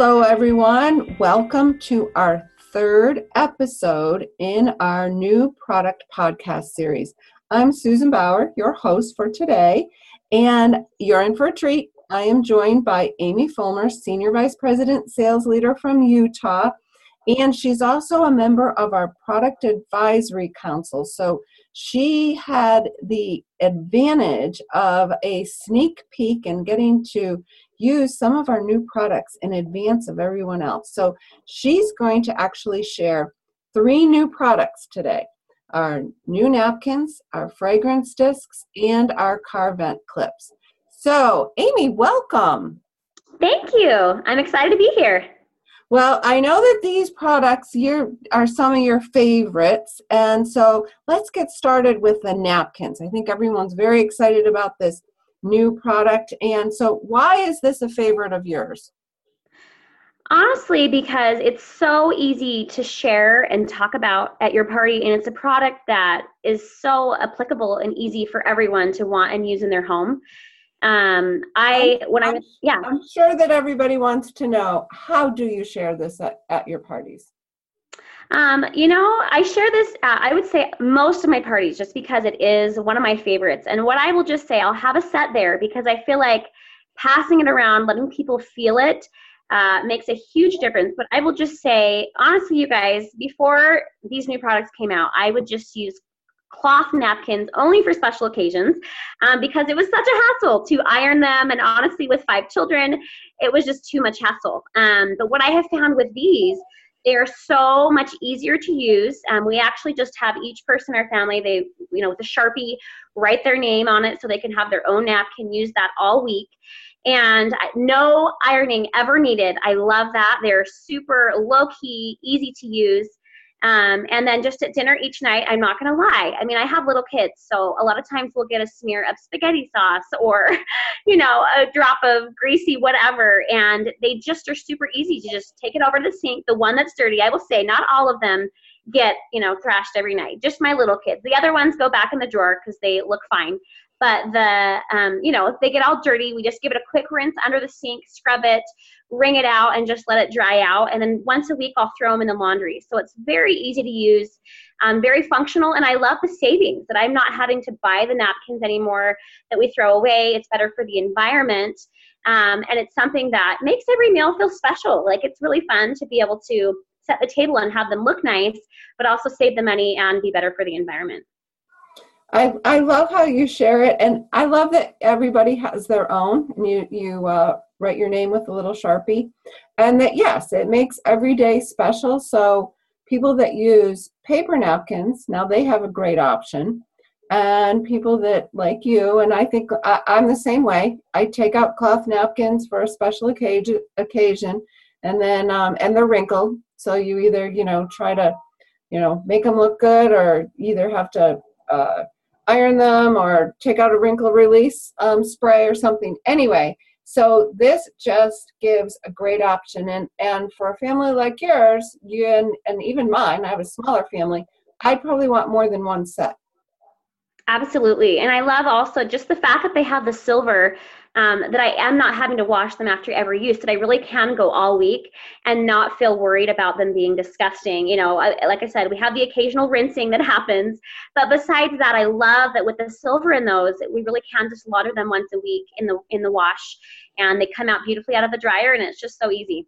Hello, everyone. Welcome to our third episode in our new product podcast series. I'm Susan Bauer, your host for today, and you're in for a treat. I am joined by Amy Fulmer, Senior Vice President Sales Leader from Utah, and she's also a member of our Product Advisory Council. So she had the advantage of a sneak peek and getting to use some of our new products in advance of everyone else. So she's going to actually share three new products today our new napkins, our fragrance discs, and our car vent clips. So, Amy, welcome. Thank you. I'm excited to be here. Well, I know that these products are some of your favorites, and so let's get started with the napkins. I think everyone's very excited about this new product. And so, why is this a favorite of yours? Honestly, because it's so easy to share and talk about at your party, and it's a product that is so applicable and easy for everyone to want and use in their home. Um, I when I yeah, I'm sure that everybody wants to know how do you share this at, at your parties. Um, you know, I share this, uh, I would say most of my parties just because it is one of my favorites. And what I will just say, I'll have a set there because I feel like passing it around, letting people feel it, uh, makes a huge difference. But I will just say, honestly, you guys, before these new products came out, I would just use cloth napkins only for special occasions um, because it was such a hassle to iron them. And honestly, with five children, it was just too much hassle. Um, but what I have found with these, they're so much easier to use. Um, we actually just have each person in our family, they, you know, with a Sharpie, write their name on it so they can have their own napkin, use that all week. And no ironing ever needed. I love that. They're super low key, easy to use. Um, and then just at dinner each night, I'm not going to lie. I mean, I have little kids, so a lot of times we'll get a smear of spaghetti sauce or, you know, a drop of greasy whatever. And they just are super easy to just take it over to the sink. The one that's dirty, I will say, not all of them get, you know, thrashed every night. Just my little kids. The other ones go back in the drawer because they look fine. But the, um, you know, if they get all dirty, we just give it a quick rinse under the sink, scrub it, wring it out, and just let it dry out. And then once a week, I'll throw them in the laundry. So it's very easy to use, um, very functional. And I love the savings that I'm not having to buy the napkins anymore that we throw away. It's better for the environment. Um, and it's something that makes every meal feel special. Like it's really fun to be able to set the table and have them look nice, but also save the money and be better for the environment. I, I love how you share it, and I love that everybody has their own, and you you uh, write your name with a little sharpie, and that yes, it makes every day special. So people that use paper napkins now they have a great option, and people that like you and I think I, I'm the same way. I take out cloth napkins for a special occasion, occasion, and then um, and they're wrinkled, so you either you know try to you know make them look good or either have to uh, iron them or take out a wrinkle release um, spray or something. Anyway, so this just gives a great option. And, and for a family like yours, you and, and even mine, I have a smaller family, I'd probably want more than one set. Absolutely. And I love also just the fact that they have the silver um, that I am not having to wash them after every use, that I really can go all week and not feel worried about them being disgusting. You know, I, like I said, we have the occasional rinsing that happens, but besides that, I love that with the silver in those, we really can just launder them once a week in the in the wash, and they come out beautifully out of the dryer, and it's just so easy.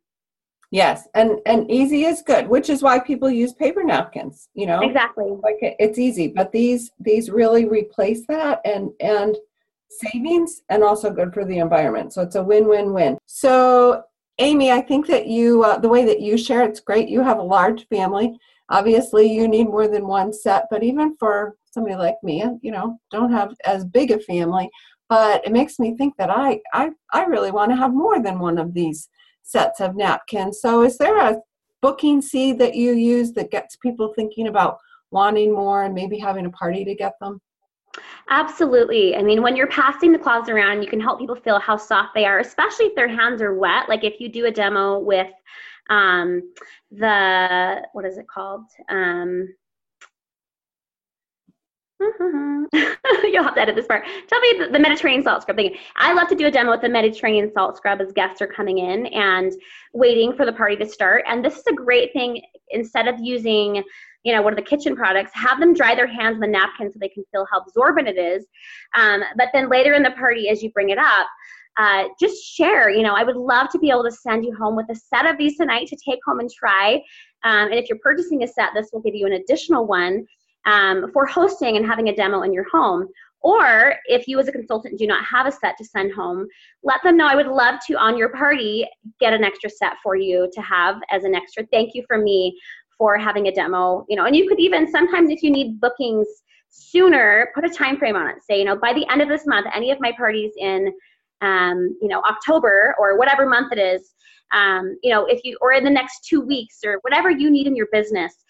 Yes, and and easy is good, which is why people use paper napkins. You know, exactly. Like it's easy, but these these really replace that, and and savings and also good for the environment. So it's a win-win-win. So Amy, I think that you uh, the way that you share it's great. You have a large family. Obviously, you need more than one set, but even for somebody like me, you know, don't have as big a family, but it makes me think that I I I really want to have more than one of these sets of napkins. So is there a booking seed that you use that gets people thinking about wanting more and maybe having a party to get them? Absolutely. I mean, when you're passing the cloths around, you can help people feel how soft they are, especially if their hands are wet. Like if you do a demo with um, the, what is it called? Um, You'll have to edit this part. Tell me the, Mediterranean salt scrub thing. I love to do a demo with the Mediterranean salt scrub as guests are coming in and waiting for the party to start. And this is a great thing instead of using, you know, one of the kitchen products, have them dry their hands on the napkin so they can feel how absorbent it is. Um, but then later in the party, as you bring it up, uh, just share. You know, I would love to be able to send you home with a set of these tonight to take home and try. Um, and if you're purchasing a set, this will give you an additional one um, for hosting and having a demo in your home. Or if you as a consultant do not have a set to send home, let them know I would love to on your party get an extra set for you to have as an extra thank you for me for having a demo. You know, and you could even sometimes if you need bookings sooner, put a time frame on it. Say, you know, by the end of this month, any of my parties in um, you know, October or whatever month it is, um, you know, if you or in the next two weeks or whatever you need in your business,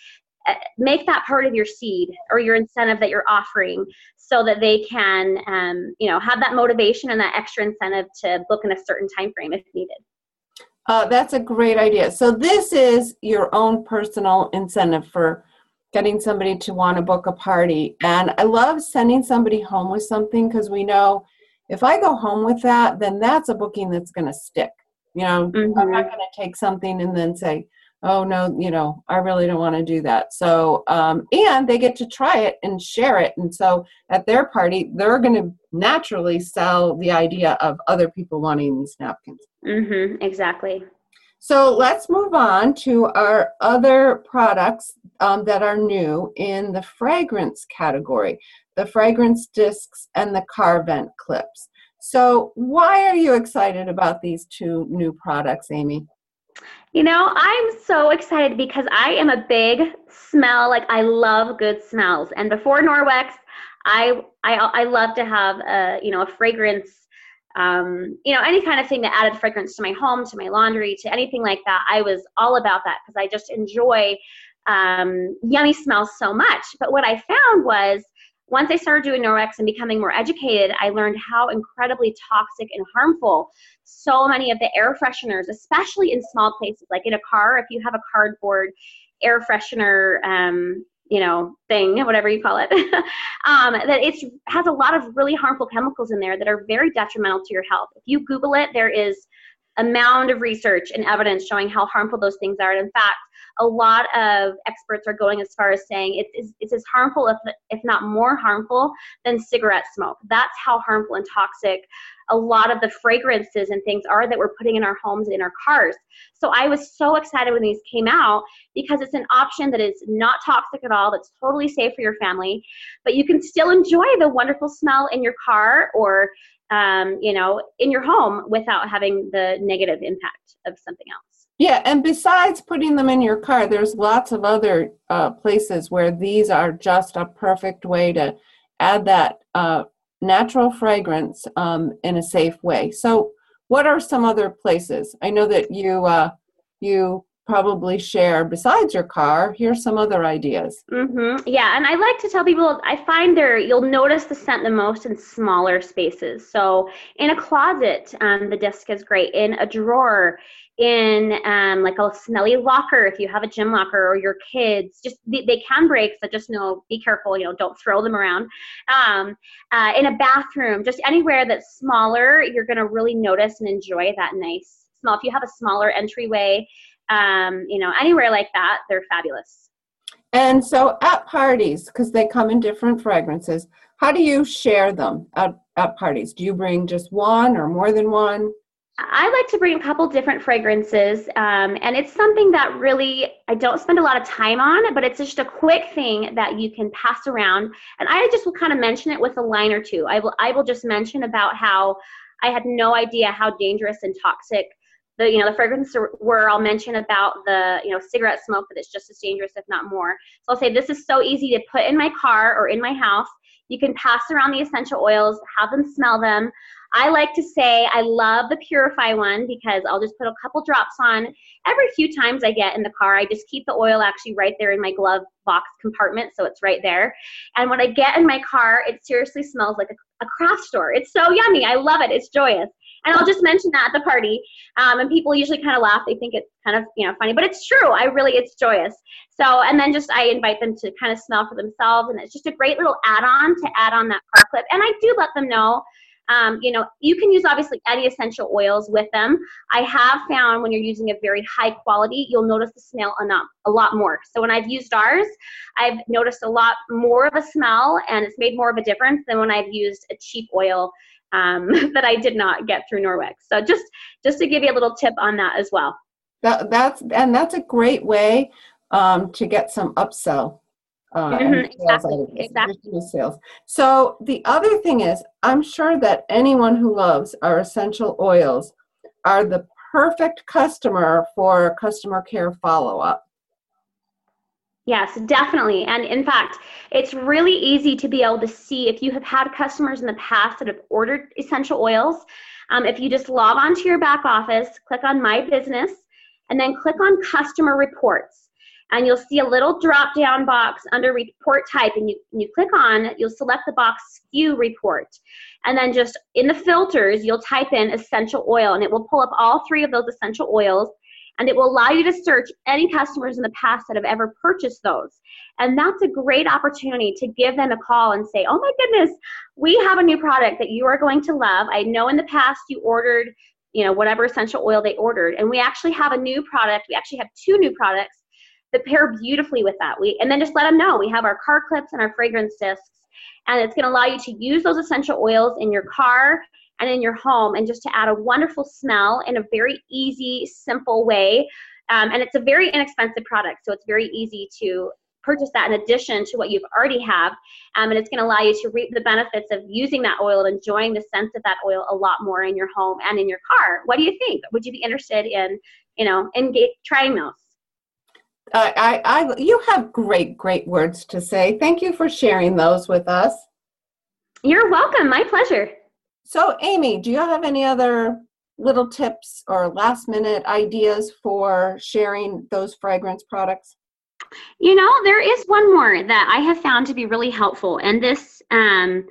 uh, make that part of your seed or your incentive that you're offering so that they can um, you know have that motivation and that extra incentive to book in a certain time frame if needed uh, that's a great idea. So this is your own personal incentive for getting somebody to want to book a party. And i love sending somebody home with something because we know if i go home with that then that's a booking that's going to stick you know? Mm-hmm. i'm not going to take something and then say oh no you know i really don't want to do that. So um, and they get to try it and share it. And so at their party they're going to naturally sell the idea of other people wanting these napkins. Mm-hmm, exactly. So let's move on to our other products um, that are new in the fragrance category the fragrance discs and the car vent clips. So why are you excited about these two new products amy you know, I'm so excited because I am a big smell, like I love good smells. And before Norwex, I I I love to have a, you know, a fragrance um, you know, any kind of thing that added fragrance to my home, to my laundry, to anything like that. I was all about that because I just enjoy um, yummy smells so much. But what I found was once I started doing Norwex and becoming more educated, I learned how incredibly toxic and harmful so many of the air fresheners, especially in small places, like in a car, if you have a cardboard air freshener, um, you know, thing, whatever you call it, um, that it has a lot of really harmful chemicals in there that are very detrimental to your health. If you Google it, there is a mound of research and evidence showing how harmful those things are. And in fact, a lot of experts are going as far as saying it is, it's as harmful, if, if not more harmful, than cigarette smoke. That's how harmful and toxic a lot of the fragrances and things are that we're putting in our homes and in our cars. So I was so excited when these came out because it's an option that is not toxic at all, that's totally safe for your family, but you can still enjoy the wonderful smell in your car or um, you know, in your home without having the negative impact of something else. Yeah, and besides putting them in your car, there's lots of other uh, places where these are just a perfect way to add that uh, natural fragrance um, in a safe way. So, what are some other places? I know that you uh, you probably share besides your car here's some other ideas mm-hmm. yeah and i like to tell people i find there you'll notice the scent the most in smaller spaces so in a closet um, the disc is great in a drawer in um, like a smelly locker if you have a gym locker or your kids just they, they can break so just know be careful you know don't throw them around um, uh, in a bathroom just anywhere that's smaller you're going to really notice and enjoy that nice smell if you have a smaller entryway um, you know, anywhere like that, they're fabulous. And so at parties, because they come in different fragrances, how do you share them at, at parties? Do you bring just one or more than one? I like to bring a couple different fragrances, um, and it's something that really I don't spend a lot of time on, but it's just a quick thing that you can pass around. And I just will kind of mention it with a line or two. I will I will just mention about how I had no idea how dangerous and toxic the you know the fragrance were I'll mention about the you know cigarette smoke that it's just as dangerous if not more. So I'll say this is so easy to put in my car or in my house. You can pass around the essential oils, have them smell them. I like to say I love the Purify one because I'll just put a couple drops on every few times I get in the car. I just keep the oil actually right there in my glove box compartment, so it's right there. And when I get in my car, it seriously smells like a, a craft store. It's so yummy. I love it. It's joyous. and I'll just mention that at the party. Um, and people usually kind of laugh. They think it's kind of you know funny, but it's true. I really it's joyous. So and then just I invite them to kind of smell for themselves, and it's just a great little add-on to add on that car clip. And I do let them know um, you know, you can use obviously any essential oils with them. I have found when you're using a very high quality, you'll notice the smell a lot more. So when I've used ours, I've noticed a lot more of a smell and it's made more of a difference than when I've used a cheap oil um, that I did not get through Norwex. So just just to give you a little tip on that as well. That, that's and that's a great way um, to get some upsell uh, mm-hmm, exactly, exactly. sales. So the other thing is, I'm sure that anyone who loves our essential oils are the perfect customer for customer care follow up. Yes, definitely. And in fact, it's really easy to be able to see if you have had customers in the past that have ordered essential oils. Um, if you just log on to your back office, click on My Business, and then click on Customer Reports and you'll see a little drop down box under report type and you, you click on you'll select the box SKU report. And then just in the filters you'll type in essential oil and it will pull up all three of those essential oils and it will allow you to search any customers in the past that have ever purchased those. And that's a great opportunity to give them a call and say oh my goodness we have a new product that you are going to love. I know in the past you ordered you know whatever essential oil they ordered and we actually have a new product. We actually have two new products that pair beautifully with that. We and then just let them know we have our car clips and our fragrance discs, and it's going to allow you to use those essential oils in your car and in your home, and just to add a wonderful smell in a very easy, simple way. Um, and it's a very inexpensive product, so it's very easy to purchase that in addition to what you've already have um, and it's going to allow you to reap the benefits of using that oil and enjoying the sense of that oil a lot more in your home and in your car what do you think would you be interested in you know in trying those I, I, you have great, great words to say. Thank you for sharing those with us. You're welcome. My pleasure. So, Amy, do you have any other little tips or last minute ideas for sharing those fragrance products? You know, there is one more that I have found to be really helpful, and this um,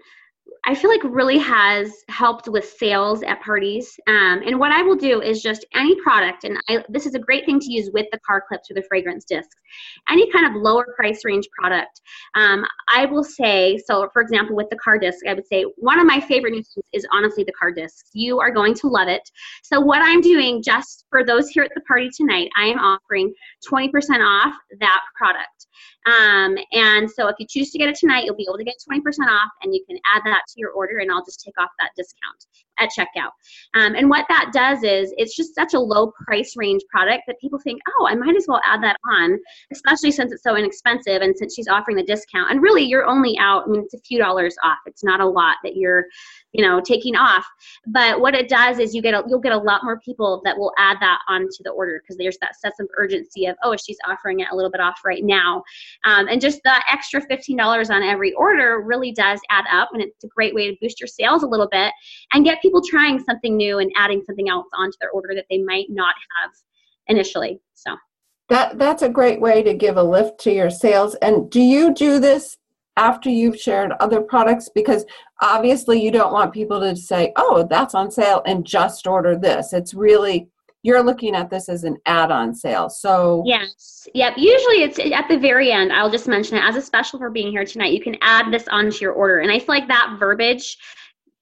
I feel like really has helped with sales at parties. Um, and what I will do is just any product, and I, this is a great thing to use with the car clips or the fragrance discs, any kind of lower price range product. Um, I will say, so for example, with the car disc, I would say one of my favorite new things is honestly the car discs. You are going to love it. So what I'm doing just for those here at the party tonight, I am offering 20% off that product. Um, and so if you choose to get it tonight, you'll be able to get 20% off and you can add that to your order and I'll just take off that discount at checkout. Um, and what that does is it's just such a low price range product that people think, oh, I might as well add that on, especially since it's so inexpensive and since she's offering the discount. And really, you're only out, I mean, it's a few dollars off. It's not a lot that you're, you know, taking off. But what it does is you get a, you'll get a lot more people that will add that onto the order because there's that sense of urgency of, oh, she's offering it a little bit off right now. Um, and just the extra $15 on every order really does add up. And it's a great way to boost your sales a little bit and get people trying something new and adding something else onto their order that they might not have initially. So that that's a great way to give a lift to your sales. And do you do this after you've shared other products? Because obviously you don't want people to say, "Oh, that's on sale," and just order this. It's really you're looking at this as an add-on sale. So yes, yep. Usually it's at the very end. I'll just mention it as a special for being here tonight. You can add this onto your order, and I feel like that verbiage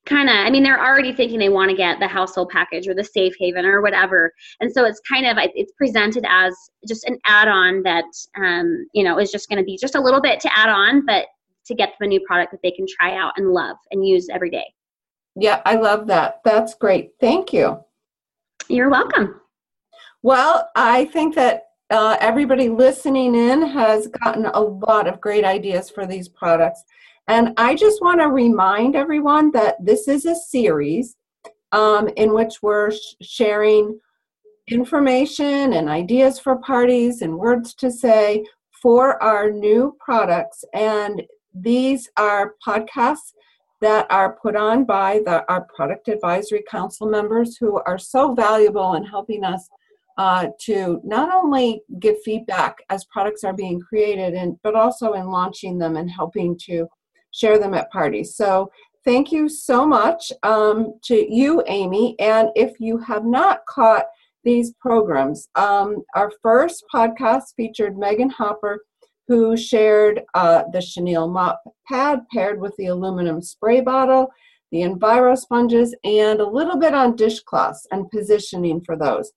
kind of i mean they're already thinking they want to get the household package or the safe haven or whatever and so it's kind of it's presented as just an add-on that um, you know is just going to be just a little bit to add on but to get them a new product that they can try out and love and use every day yeah i love that that's great thank you you're welcome well i think that uh, everybody listening in has gotten a lot of great ideas for these products and I just want to remind everyone that this is a series um, in which we're sh- sharing information and ideas for parties and words to say for our new products. And these are podcasts that are put on by the, our product advisory council members who are so valuable in helping us uh, to not only give feedback as products are being created and but also in launching them and helping to share them at parties. So thank you so much um, to you, Amy. And if you have not caught these programs, um, our first podcast featured Megan Hopper, who shared uh, the chenille mop pad paired with the aluminum spray bottle, the Enviro sponges, and a little bit on dishcloths and positioning for those.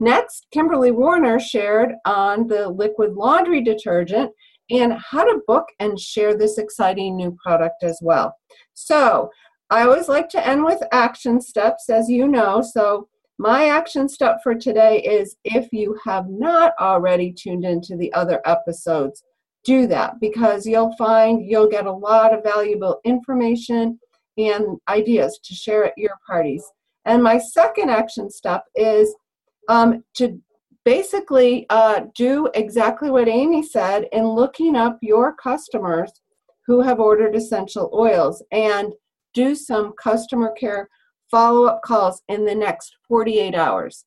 Next, Kimberly Warner shared on the liquid laundry detergent and how to book and share this exciting new product as well. So, I always like to end with action steps, as you know. So, my action step for today is if you have not already tuned into the other episodes, do that because you'll find you'll get a lot of valuable information and ideas to share at your parties. And my second action step is um, to basically uh, do exactly what Amy said in looking up your customers who have ordered essential oils and do some customer care follow up calls in the next 48 hours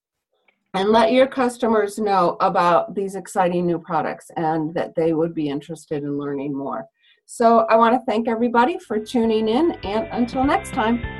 and let your customers know about these exciting new products and that they would be interested in learning more. So I want to thank everybody for tuning in and until next time.